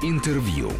Интервью.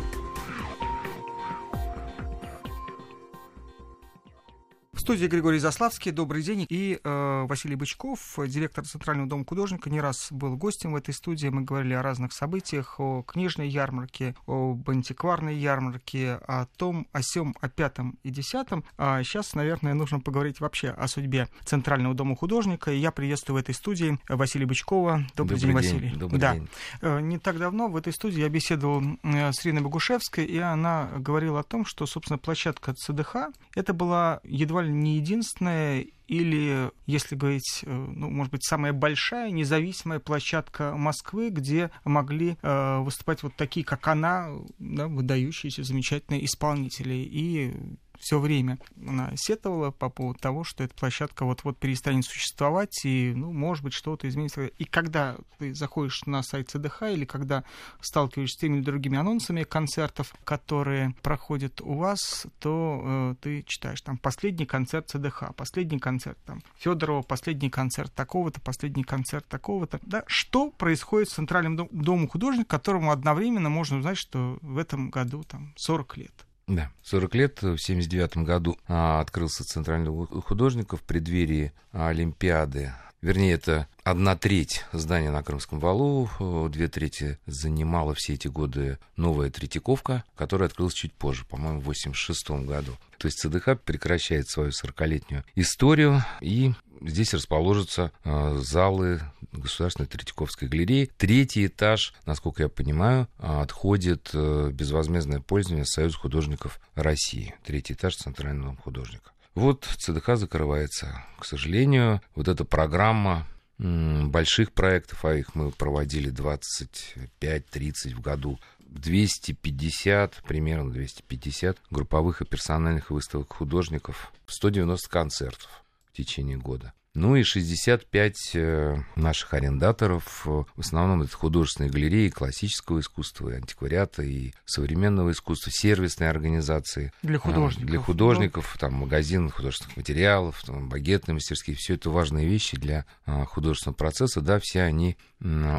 Студии Григорий Заславский. Добрый день. И э, Василий Бычков, директор Центрального дома художника, не раз был гостем в этой студии. Мы говорили о разных событиях, о книжной ярмарке, об антикварной ярмарке, о том, о сем, о пятом и десятом. А сейчас, наверное, нужно поговорить вообще о судьбе Центрального дома художника. И я приветствую в этой студии Василия Бычкова. Добрый, Добрый день, Василий. Добрый да. день. Э, не так давно в этой студии я беседовал э, с Риной Богушевской, и она говорила о том, что, собственно, площадка ЦДХ это была едва ли не единственная или, если говорить, э, ну, может быть, самая большая независимая площадка Москвы, где могли э, выступать вот такие, как она, да, выдающиеся замечательные исполнители. И все время она сетовала по поводу того, что эта площадка вот-вот перестанет существовать, и, ну, может быть, что-то изменится. И когда ты заходишь на сайт ЦДХ или когда сталкиваешься с теми или другими анонсами концертов, которые проходят у вас, то э, ты читаешь там последний концерт ЦДХ, последний концерт там Федорова, последний концерт такого-то, последний концерт такого-то. Да? Что происходит с Центральным домом художника, которому одновременно можно узнать, что в этом году там 40 лет? Да, 40 лет, в 79 году а, открылся Центральный художников в преддверии Олимпиады. Вернее, это одна треть здания на Крымском валу, две трети занимала все эти годы новая Третьяковка, которая открылась чуть позже, по-моему, в 86 году. То есть ЦДХ прекращает свою 40-летнюю историю, и здесь расположатся э, залы Государственной Третьяковской галереи. Третий этаж, насколько я понимаю, отходит э, безвозмездное пользование Союз художников России. Третий этаж Центрального художника. Вот ЦДХ закрывается. К сожалению, вот эта программа больших проектов, а их мы проводили 25-30 в году, 250, примерно 250 групповых и персональных выставок художников, 190 концертов в течение года. Ну и 65 э, наших арендаторов, э, в основном это художественные галереи классического искусства, и антиквариата, и современного искусства, сервисные организации. Для художников. Для художников, там, магазин художественных материалов, там, багетные мастерские. Все это важные вещи для а, художественного процесса. Да, все они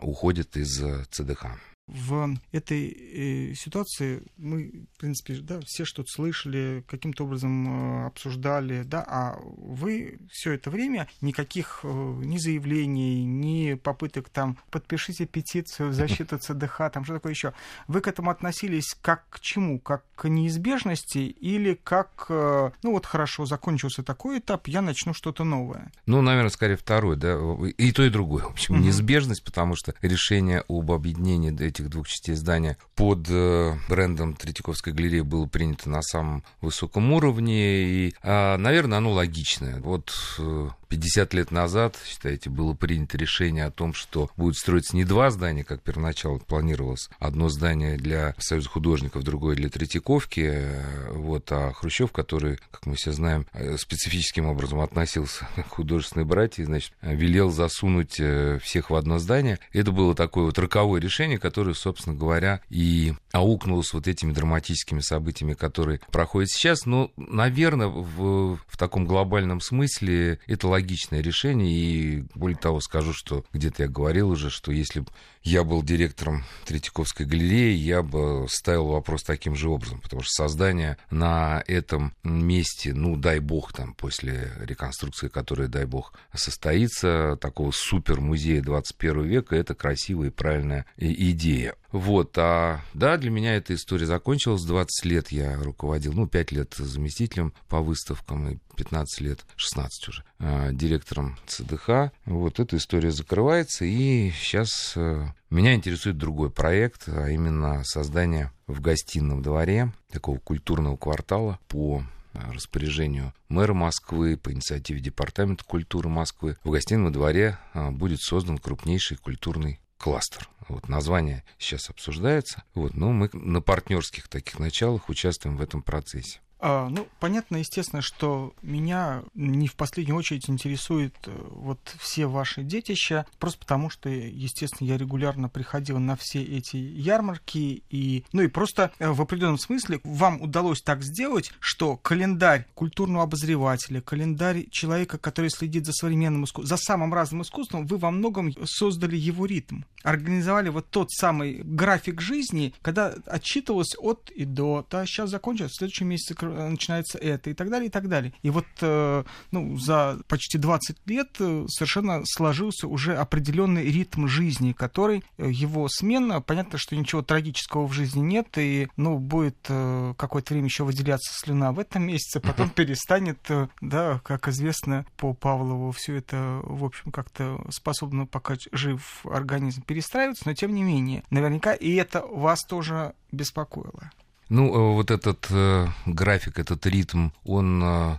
уходят из э, ЦДХ в этой э, ситуации мы, в принципе, да, все что-то слышали, каким-то образом э, обсуждали, да, а вы все это время никаких э, ни заявлений, ни попыток там подпишите петицию в защиту ЦДХ, там что такое еще. Вы к этому относились как к чему? Как к неизбежности или как, ну вот хорошо, закончился такой этап, я начну что-то новое? Ну, наверное, скорее второй, да, и то, и другое. В общем, неизбежность, потому что решение об объединении этих этих двух частей здания под э, брендом Третьяковской галереи было принято на самом высоком уровне. И, а, наверное, оно логичное. Вот э, 50 лет назад, считаете, было принято решение о том, что будет строиться не два здания, как первоначально планировалось, одно здание для Союза художников, другое для Третьяковки, вот, а Хрущев, который, как мы все знаем, специфическим образом относился к художественной братье, значит, велел засунуть э, всех в одно здание. Это было такое вот роковое решение, которое, собственно говоря, и аукнулось вот этими драматическими событиями, которые проходят сейчас. Но, наверное, в, в таком глобальном смысле это логичное решение. И более того, скажу, что где-то я говорил уже, что если бы я был директором Третьяковской галереи, я бы ставил вопрос таким же образом, потому что создание на этом месте, ну, дай бог, там, после реконструкции, которая, дай бог, состоится, такого супер музея 21 века, это красивая и правильная идея. Вот, а да, для меня эта история закончилась. 20 лет я руководил, ну, 5 лет заместителем по выставкам и 15 лет, 16 уже, а, директором ЦДХ. Вот эта история закрывается, и сейчас э, меня интересует другой проект, а именно создание в гостином дворе такого культурного квартала по распоряжению мэра Москвы, по инициативе Департамента культуры Москвы. В гостином дворе а, будет создан крупнейший культурный кластер. Вот название сейчас обсуждается. Вот, но мы на партнерских таких началах участвуем в этом процессе. А, ну, понятно, естественно, что меня не в последнюю очередь интересует э, вот все ваши детища, просто потому что, естественно, я регулярно приходил на все эти ярмарки, и, ну и просто э, в определенном смысле вам удалось так сделать, что календарь культурного обозревателя, календарь человека, который следит за современным искусством, за самым разным искусством, вы во многом создали его ритм. Организовали вот тот самый график жизни, когда отчитывалось от и до, да, сейчас закончилось, в следующем месяце начинается это и так далее, и так далее. И вот э, ну, за почти 20 лет э, совершенно сложился уже определенный ритм жизни, который э, его смена, понятно, что ничего трагического в жизни нет, и ну, будет какое-то время еще выделяться слюна в этом месяце, потом перестанет, да, как известно по Павлову, все это, в общем, как-то способно, пока жив организм, перестраиваться, но тем не менее, наверняка и это вас тоже беспокоило. Ну, э, вот этот э, график, этот ритм, он э,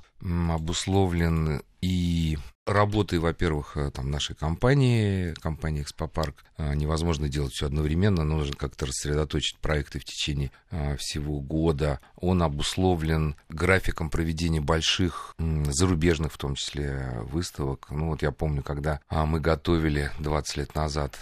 обусловлен и работой, во-первых, э, там, нашей компании, компании «Экспопарк», э, невозможно делать все одновременно, нужно как-то рассредоточить проекты в течение э, всего года. Он обусловлен графиком проведения больших зарубежных, в том числе, выставок. Ну вот я помню, когда мы готовили 20 лет назад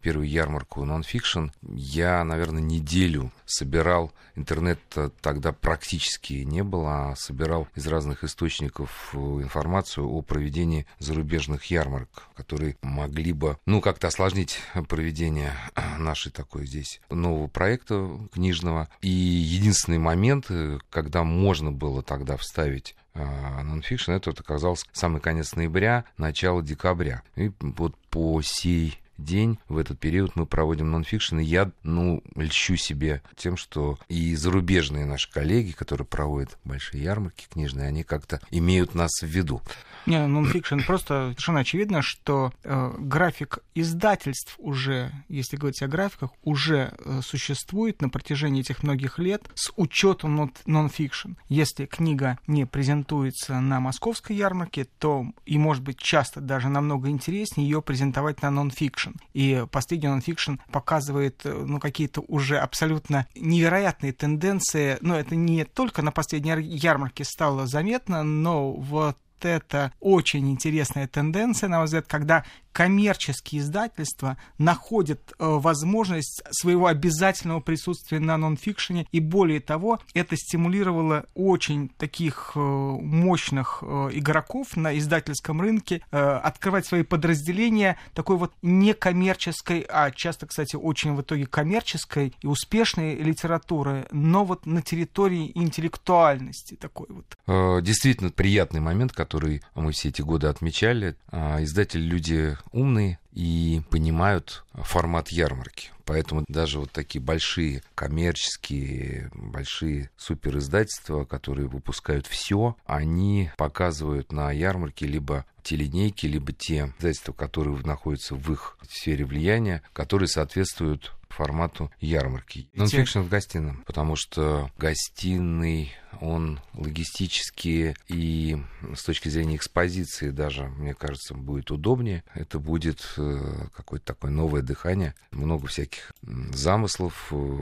первую ярмарку нонфикшн, я, наверное, неделю собирал, интернет тогда практически не было, а собирал из разных источников информацию о проведении зарубежных ярмарок, которые могли бы, ну, как-то осложнить проведение нашей такой здесь нового проекта книжного. И единственный момент, э, когда можно было тогда вставить нонфикшн, это вот оказался самый конец ноября, начало декабря. И вот по сей день в этот период мы проводим нонфикшн, и я, ну, льщу себе тем, что и зарубежные наши коллеги, которые проводят большие ярмарки книжные, они как-то имеют нас в виду. Не, нонфикшн просто совершенно очевидно, что э, график издательств уже, если говорить о графиках, уже э, существует на протяжении этих многих лет с учетом нонфикшн. Если книга не презентуется на московской ярмарке, то и может быть часто даже намного интереснее ее презентовать на нонфикшн. И последний нонфикшн показывает э, ну, какие-то уже абсолютно невероятные тенденции. Но это не только на последней ярмарке стало заметно, но это очень интересная тенденция, на мой взгляд, когда коммерческие издательства находят э, возможность своего обязательного присутствия на нонфикшене, и более того, это стимулировало очень таких э, мощных э, игроков на издательском рынке открывать свои подразделения такой вот некоммерческой, а часто, кстати, очень в итоге коммерческой и успешной литературы, но вот на территории интеллектуальности такой вот. Действительно приятный момент, который мы все эти годы отмечали. Э, издатели люди умные и понимают формат ярмарки. Поэтому даже вот такие большие коммерческие, большие супериздательства, которые выпускают все, они показывают на ярмарке либо те линейки, либо те издательства, которые находятся в их сфере влияния, которые соответствуют формату ярмарки. Нонфикшн в гостином, потому что гостиный, он логистически и с точки зрения экспозиции даже, мне кажется, будет удобнее. Это будет э, какое-то такое новое дыхание, много всяких замыслов, э,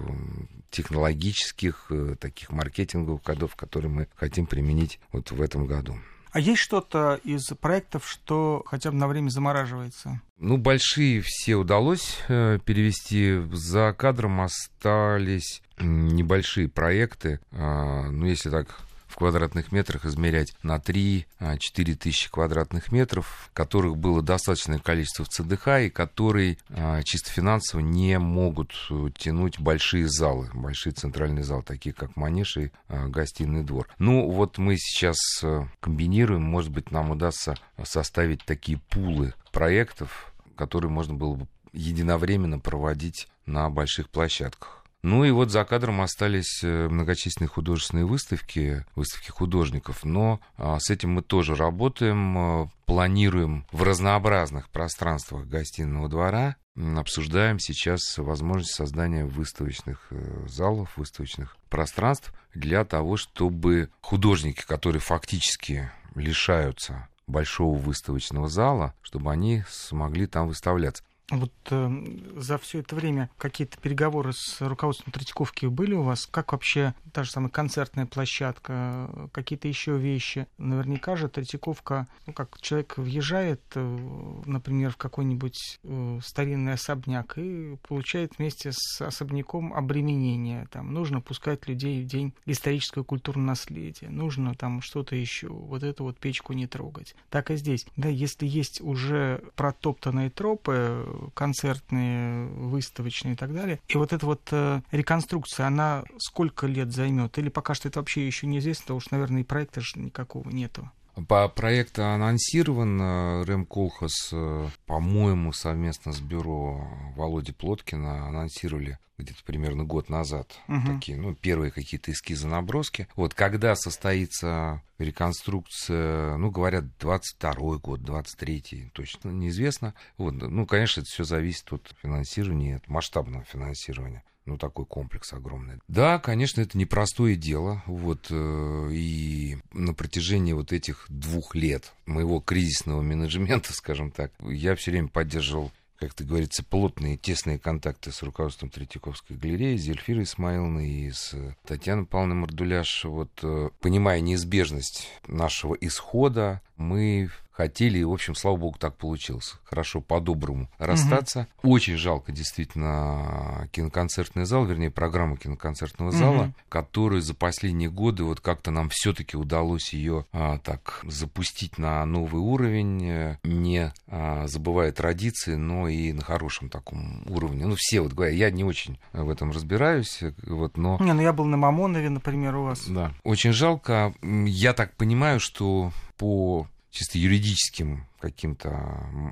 технологических, э, таких маркетинговых кодов, которые мы хотим применить вот в этом году. А есть что-то из проектов, что хотя бы на время замораживается? Ну, большие все удалось э, перевести. За кадром остались небольшие проекты. Э, ну, если так квадратных метрах измерять на 3-4 а, тысячи квадратных метров, которых было достаточное количество в ЦДХ и которые а, чисто финансово не могут э, тянуть большие залы, большие центральные залы, такие как Манеж и а, гостиный двор. Ну, вот мы сейчас э, комбинируем, может быть, нам удастся составить такие пулы проектов, которые можно было бы единовременно проводить на больших площадках. Ну и вот за кадром остались э, многочисленные художественные выставки, выставки художников, но а, с этим мы тоже работаем, а, планируем в разнообразных пространствах гостиного двора, обсуждаем сейчас возможность создания выставочных э, залов, выставочных пространств для того, чтобы художники, которые фактически лишаются большого выставочного зала, чтобы они смогли там выставляться. Вот э, за все это время какие-то переговоры с руководством Третьяковки были у вас? Как вообще та же самая концертная площадка, какие-то еще вещи? Наверняка же Третьяковка, ну как человек въезжает, э, например, в какой-нибудь э, старинный особняк и получает вместе с особняком обременение. Там нужно пускать людей в день исторического культурного наследия, нужно там что-то еще, вот эту вот печку не трогать. Так и здесь. Да, если есть уже протоптанные тропы, концертные, выставочные и так далее. И вот эта вот э, реконструкция, она сколько лет займет? Или пока что это вообще еще неизвестно, потому что, наверное, и проекта же никакого нету. По проекту анонсирован э, Рэм Колхас, э, по-моему, совместно с бюро Володи Плоткина анонсировали где-то примерно год назад угу. такие, ну, первые какие-то эскизы наброски. Вот когда состоится реконструкция, ну, говорят, 22 год, 23 точно неизвестно. Вот, ну, конечно, это все зависит от финансирования, от масштабного финансирования ну, такой комплекс огромный. Да, конечно, это непростое дело, вот, э, и на протяжении вот этих двух лет моего кризисного менеджмента, скажем так, я все время поддерживал как это говорится, плотные, тесные контакты с руководством Третьяковской галереи, с Зельфирой Исмаиловной и с Татьяной Павловной Мардуляш. Вот, э, понимая неизбежность нашего исхода, мы хотели, и, в общем, слава богу, так получилось. Хорошо по-доброму расстаться. Угу. Очень жалко, действительно, киноконцертный зал, вернее, программу киноконцертного зала, угу. которую за последние годы вот как-то нам все-таки удалось ее а, так запустить на новый уровень, э, не а, забывая традиции, но и на хорошем таком уровне. Ну, все вот говорят, я не очень в этом разбираюсь, вот, но... Не, ну я был на Мамонове, например, у вас. Да. Очень жалко. Я так понимаю, что по чисто юридическим каким-то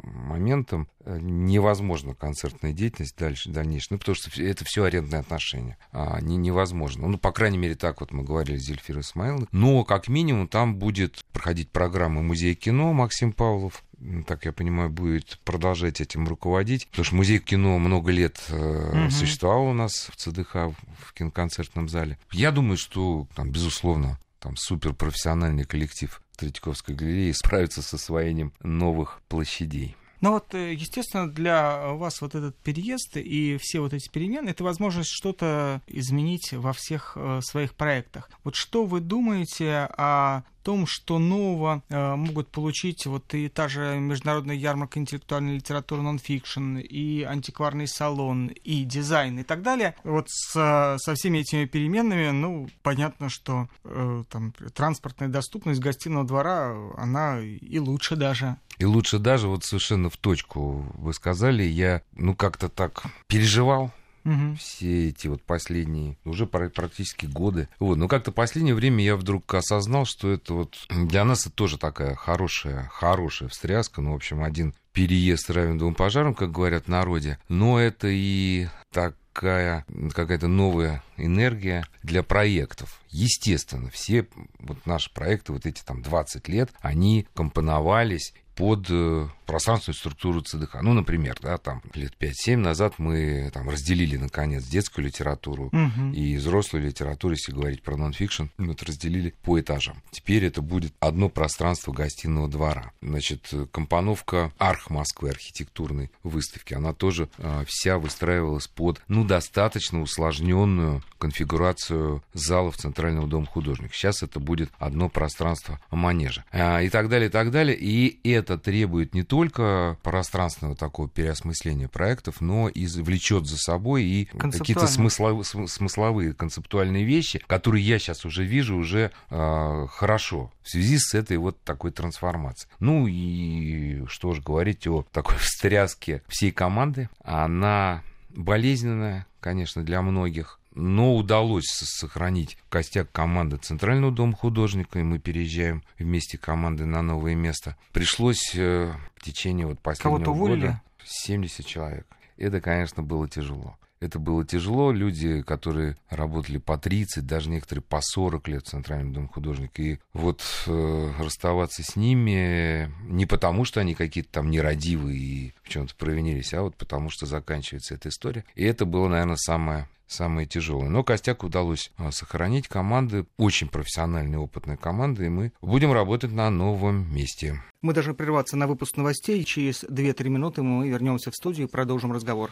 моментам э, невозможно концертная деятельность дальше, дальнейшая. Ну, потому что это все арендные отношения. А, не, невозможно. Ну, по крайней мере, так вот мы говорили с Зельфирой Исмаиловной. Но, как минимум, там будет проходить программа музея кино Максим Павлов. Так я понимаю, будет продолжать этим руководить. Потому что музей кино много лет э, угу. существовал у нас в ЦДХ, в киноконцертном зале. Я думаю, что там, безусловно, там суперпрофессиональный коллектив Третьяковской галереи справиться с освоением новых площадей. Ну вот, э, естественно, для вас вот этот переезд и все вот эти перемены, это возможность что-то изменить во всех э, своих проектах. Вот что вы думаете о том, что нового э, могут получить вот и та же международная ярмарка интеллектуальной литературы нонфикшн, и антикварный салон, и дизайн, и так далее. Вот с, со всеми этими переменными, ну, понятно, что э, там транспортная доступность гостиного двора, она и лучше даже. И лучше даже, вот совершенно в точку вы сказали, я, ну, как-то так переживал угу. все эти вот последние, уже практически годы. Вот, но как-то последнее время я вдруг осознал, что это вот для нас это тоже такая хорошая, хорошая встряска. Ну, в общем, один переезд равен двум пожарам, как говорят в народе. Но это и так такая какая-то новая энергия для проектов. Естественно, все вот наши проекты, вот эти там 20 лет, они компоновались под э, пространственную структуру ЦДХ. Ну, например, да, там лет 5-7 назад мы там разделили, наконец, детскую литературу угу. и взрослую литературу, если говорить про нонфикшн, мы это разделили по этажам. Теперь это будет одно пространство гостиного двора. Значит, компоновка арх Москвы архитектурной выставки, она тоже э, вся выстраивалась под, ну, достаточно усложненную конфигурацию залов Центрального дома художника. Сейчас это будет одно пространство манежа. А, и так далее, и так далее. И это это требует не только пространственного такого переосмысления проектов, но и влечет за собой и какие-то смысловые, смысловые концептуальные вещи, которые я сейчас уже вижу уже э, хорошо в связи с этой вот такой трансформацией. Ну и что же говорить о такой встряске всей команды. Она болезненная, конечно, для многих но удалось сохранить костяк команды Центрального дома художника, и мы переезжаем вместе команды на новое место. Пришлось э, в течение вот последнего года 70 человек. Это, конечно, было тяжело. Это было тяжело. Люди, которые работали по 30, даже некоторые по 40 лет в Центральном доме художника. И вот э, расставаться с ними не потому, что они какие-то там нерадивые и в чем-то провинились, а вот потому, что заканчивается эта история. И это было, наверное, самое самые тяжелые. Но костяк удалось а, сохранить. Команды, очень профессиональные, опытные команды, и мы будем работать на новом месте. Мы должны прерваться на выпуск новостей. Через 2-3 минуты мы вернемся в студию и продолжим разговор.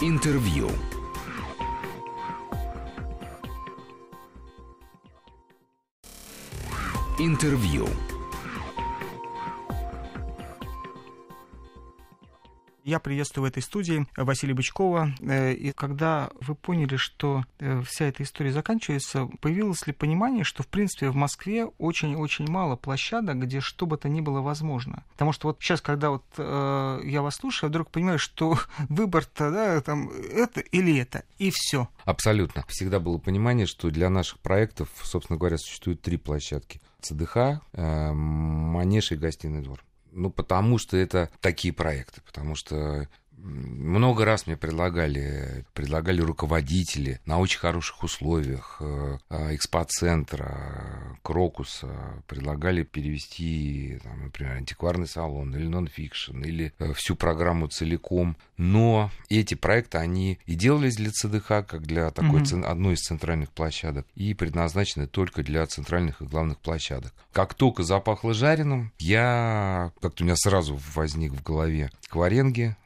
Интервью. Интервью. Я приветствую в этой студии Василия Бычкова. Э, и когда вы поняли, что э, вся эта история заканчивается, появилось ли понимание, что, в принципе, в Москве очень-очень мало площадок, где что бы то ни было возможно? Потому что вот сейчас, когда вот э, я вас слушаю, я вдруг понимаю, что выбор-то, да, там, это или это, и все. Абсолютно. Всегда было понимание, что для наших проектов, собственно говоря, существует три площадки. ЦДХ, э, Манеж и Гостиный двор. Ну, потому что это такие проекты, потому что много раз мне предлагали, предлагали руководители на очень хороших условиях э, э, экспоцентра, Крокуса, предлагали перевести, там, например, антикварный салон или нон-фикшн, или э, всю программу целиком. Но эти проекты, они и делались для ЦДХ, как для такой mm-hmm. одной из центральных площадок, и предназначены только для центральных и главных площадок. Как только запахло жареным, я, как-то у меня сразу возник в голове Кваренги,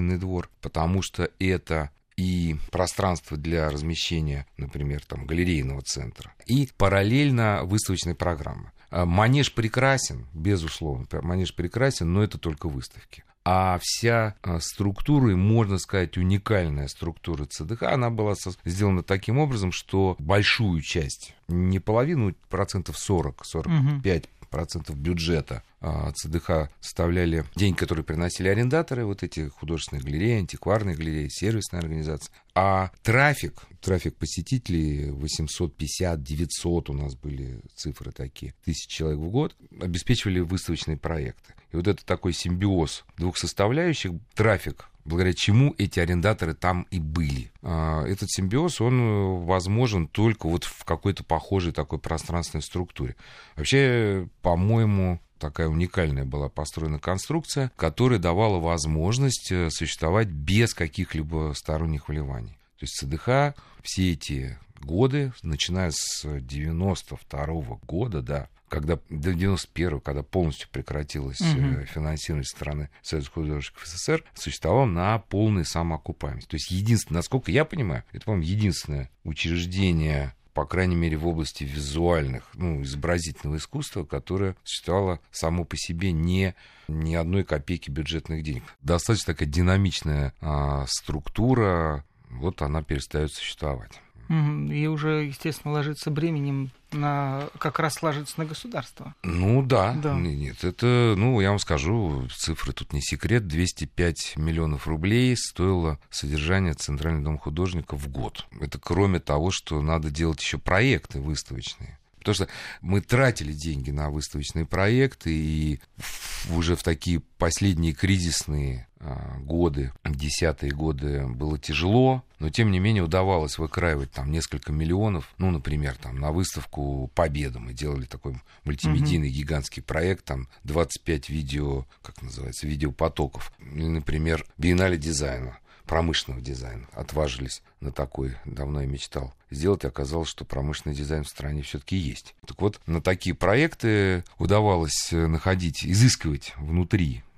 гостиный двор, потому что это и пространство для размещения, например, там, галерейного центра, и параллельно выставочной программы. А, манеж прекрасен, безусловно, манеж прекрасен, но это только выставки. А вся а, структура, можно сказать, уникальная структура ЦДХ, она была сделана таким образом, что большую часть, не половину, процентов 40, 45 процентов бюджета а, ЦДХ составляли деньги, которые приносили арендаторы, вот эти художественные галереи, антикварные галереи, сервисные организации. А трафик, трафик посетителей 850-900 у нас были цифры такие, тысяч человек в год, обеспечивали выставочные проекты. И вот это такой симбиоз двух составляющих, трафик благодаря чему эти арендаторы там и были. А, этот симбиоз, он э, возможен только вот в какой-то похожей такой пространственной структуре. Вообще, по-моему, такая уникальная была построена конструкция, которая давала возможность э, существовать без каких-либо сторонних вливаний. То есть ЦДХ все эти годы, начиная с 92 -го года, да, когда до 91 когда полностью прекратилось угу. финансирование со стороны Союза художников СССР, существовал на полной самоокупаемости. То есть единственное, насколько я понимаю, это, по-моему, единственное учреждение по крайней мере, в области визуальных, ну, изобразительного искусства, которое существовало само по себе не ни одной копейки бюджетных денег. Достаточно такая динамичная а, структура, вот она перестает существовать. И уже, естественно, ложится бременем на, как раз ложится на государство. Ну да. да. Нет, это, ну, я вам скажу, цифры тут не секрет. 205 миллионов рублей стоило содержание Центрального дома художника в год. Это кроме того, что надо делать еще проекты выставочные. Потому что мы тратили деньги на выставочные проекты, и уже в такие последние кризисные годы, десятые годы было тяжело, но тем не менее удавалось выкраивать там несколько миллионов, ну, например, там на выставку Победа мы делали такой мультимедийный mm-hmm. гигантский проект, там 25 видео, как называется, видеопотоков, или, например, Биеннале дизайна промышленного дизайна. Отважились на такой, давно я мечтал сделать, оказалось, что промышленный дизайн в стране все-таки есть. Так вот, на такие проекты удавалось э, находить, изыскивать внутри а,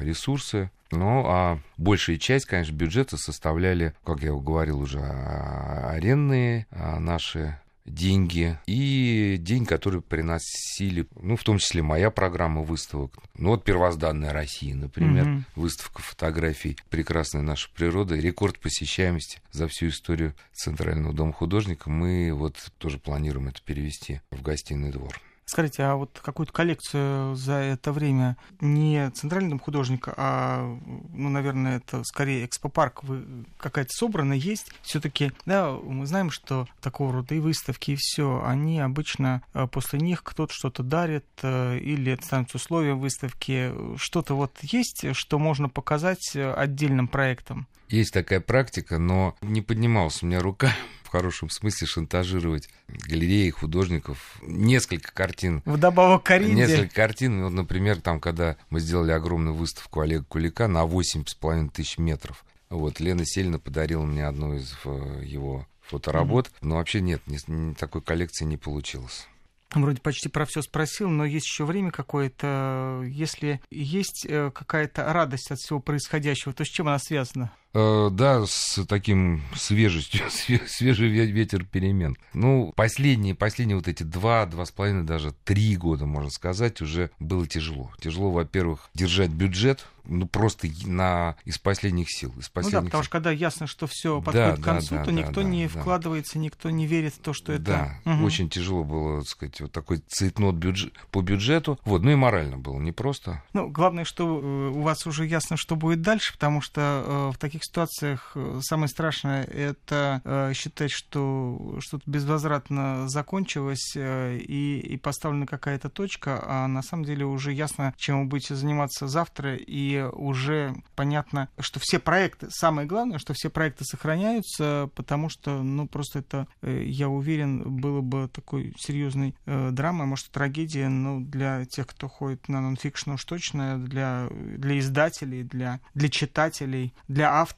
ресурсы. Ну, а большая часть, конечно, бюджета составляли, как я говорил уже, а, арендные а, наши деньги и деньги, которые приносили, ну, в том числе моя программа выставок. Ну, вот «Первозданная Россия», например, mm-hmm. выставка фотографий прекрасной нашей природы, рекорд посещаемости за всю историю Центрального дома художника. Мы вот тоже планируем это перевести в гостиный двор. Скажите, а вот какую-то коллекцию за это время не центральный дом художника, а, ну, наверное, это скорее экспопарк вы какая-то собрана есть? Все-таки, да, мы знаем, что такого рода и выставки, и все, они обычно э, после них кто-то что-то дарит, э, или это становится условием выставки. Что-то вот есть, что можно показать э, отдельным проектом? Есть такая практика, но не поднималась у меня рука хорошем смысле шантажировать галереи художников. Несколько картин. Вдобавок к аренде. Несколько картин. Вот, например, там, когда мы сделали огромную выставку Олега Кулика на 8,5 тысяч метров Вот, Лена Сельна подарила мне одну из э, его фоторабот, mm-hmm. но вообще нет, ни, ни такой коллекции не получилось. Вроде почти про все спросил, но есть еще время какое-то. Если есть э, какая-то радость от всего происходящего, то с чем она связана? Э, да, с таким свежестью, свежий ветер перемен. Ну, последние, последние вот эти два, два с половиной, даже три года, можно сказать, уже было тяжело. Тяжело, во-первых, держать бюджет, ну, просто на, из последних сил. Из последних ну да, потому сил. что когда ясно, что все подходит да, к концу, да, то да, никто да, не да. вкладывается, никто не верит в то, что это... Да, Мгм. очень тяжело было, так сказать, вот такой цейтнот бюджет, по бюджету. Вот, ну и морально было непросто. Ну, главное, что э, у вас уже ясно, что будет дальше, потому что э, в таких ситуациях э, самое страшное это э, считать, что что-то безвозвратно закончилось э, и, и поставлена какая-то точка, а на самом деле уже ясно, чем вы будете заниматься завтра, и уже понятно, что все проекты, самое главное, что все проекты сохраняются, потому что, ну, просто это, я уверен, было бы такой серьезной драмой, может, трагедия, ну, для тех, кто ходит на нонфикшн уж точно, для, для издателей, для, для читателей, для авторов.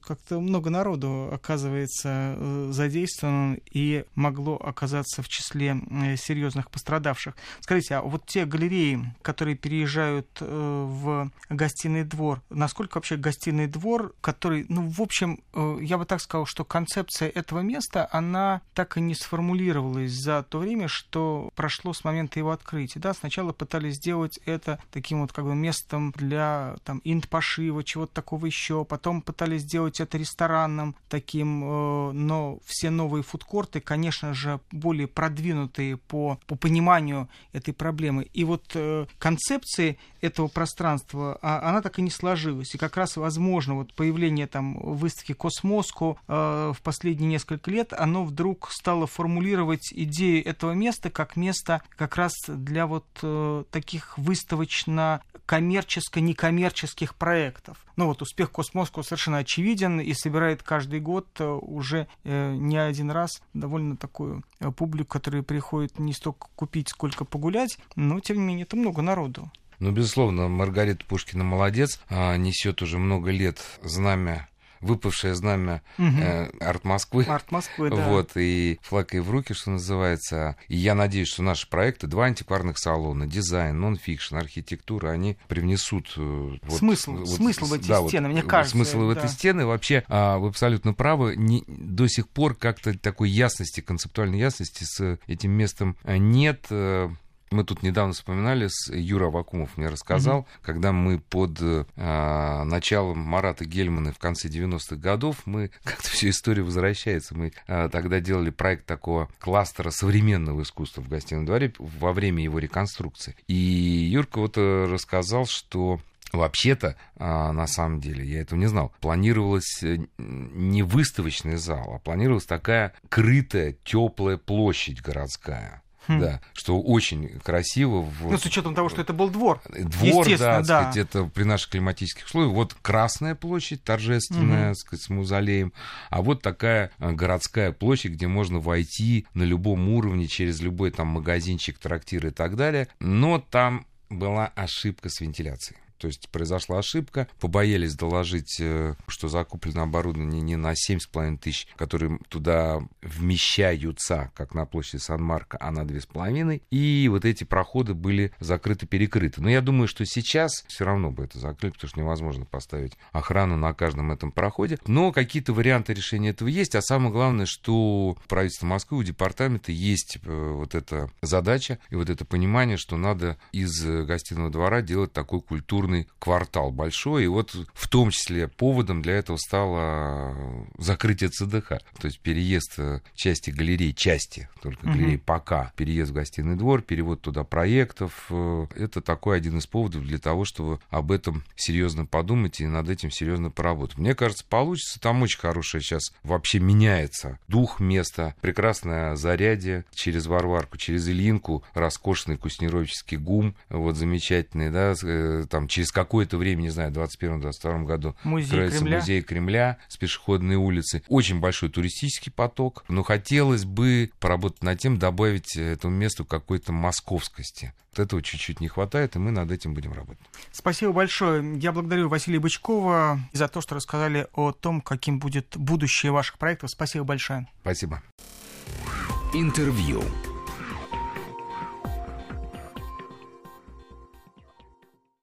Как-то много народу оказывается э, задействовано и могло оказаться в числе серьезных пострадавших. Скажите, а вот те галереи, которые переезжают э, в гостиный двор, насколько вообще гостиный двор, который, ну, в общем, э, я бы так сказал, что концепция этого места, она так и не сформулировалась за то время, что прошло с момента его открытия. Да, сначала пытались сделать это таким вот как бы местом для там инт-пошива, чего-то такого еще, потом пытались сделать это ресторанным таким, э, но все новые фудкорты, конечно же, более продвинутые по, по пониманию этой проблемы. И вот э, концепции этого пространства, а, она так и не сложилась. И как раз, возможно, вот появление там выставки Cosmoscow э, в последние несколько лет, оно вдруг стало формулировать идею этого места как место как раз для вот таких выставочно-коммерческо-некоммерческих проектов. Ну вот успех Cosmoscow совершенно очевиден и собирает каждый год э, уже э, не один раз довольно такую э, публику, которая приходит не столько купить, сколько погулять, но тем не менее это много народу. Ну, безусловно, Маргарита Пушкина молодец, а, несет уже много лет знамя выпавшее знамя Мгм. э, арт Москвы. Арт Москвы, да. Вот, и флаг ей в руки, что называется. И я надеюсь, что наши проекты, два антикварных салона, дизайн, нон-фикшн, архитектура, они привнесут... э, вот, Смысл, смысл в эти да, вот, стены, мне вот кажется, Смысл в да. эти стены. Вообще, а, вы абсолютно правы, не, до сих пор как-то такой ясности, концептуальной ясности с этим местом э, нет. Э, Мы тут недавно вспоминали, с Юра Вакумов мне рассказал, когда мы под э, началом Марата Гельмана в конце 90-х годов, мы как-то всю историю возвращается. Мы э, тогда делали проект такого кластера современного искусства в гостином дворе во время его реконструкции. И Юрка вот э, рассказал, что Вообще-то, а, на самом деле, я этого не знал. Планировалось э, не выставочный зал, а планировалась такая крытая, теплая площадь городская. Хм. Да, что очень красиво. Вот. Ну, с учетом того, что это был двор. Двор, да, да. сказать, это при наших климатических условиях. Вот Красная площадь торжественная, так сказать, с мавзолеем, а вот такая э, городская площадь, где можно войти на любом уровне через любой там магазинчик, трактир и так далее. Но там была ошибка с вентиляцией. То есть произошла ошибка, побоялись доложить, э, что закуплено оборудование не на 7,5 тысяч, которые туда вмещаются, как на площади Сан-Марко, а на 2,5. И вот эти проходы были закрыты-перекрыты. Но я думаю, что сейчас все равно бы это закрыли, потому что невозможно поставить охрану на каждом этом проходе. Но какие-то варианты решения этого есть. А самое главное, что у правительства Москвы, у департамента есть э, вот эта задача и вот это понимание, что надо из э, гостиного двора делать такой культурный квартал большой. И вот в том числе поводом для этого стало э, закрытие ЦДХ. То есть переезд э, части галерей, части только Мгм. галерей пока, переезд в гостиный двор, перевод туда проектов. э, Это такой один из поводов для того, чтобы об этом серьезно подумать и над этим серьезно поработать. Мне кажется, получится. Там очень хорошее сейчас вообще меняется дух места. Прекрасное зарядье через Варварку, через Ильинку, роскошный куснировический гум, вот замечательный, да, там через какое-то время, не знаю, в 2021-2022 году Музей откроется Кремля. музей Кремля с пешеходной улицы. Очень большой туристический поток, но хотелось бы поработать над тем, добавить этому месту какой-то московскости. Вот этого чуть-чуть не хватает, и мы над этим будем работать. Спасибо большое. Я благодарю Василия Бычкова за то, что рассказали о том, каким будет будущее ваших проектов. Спасибо большое. Спасибо. Интервью.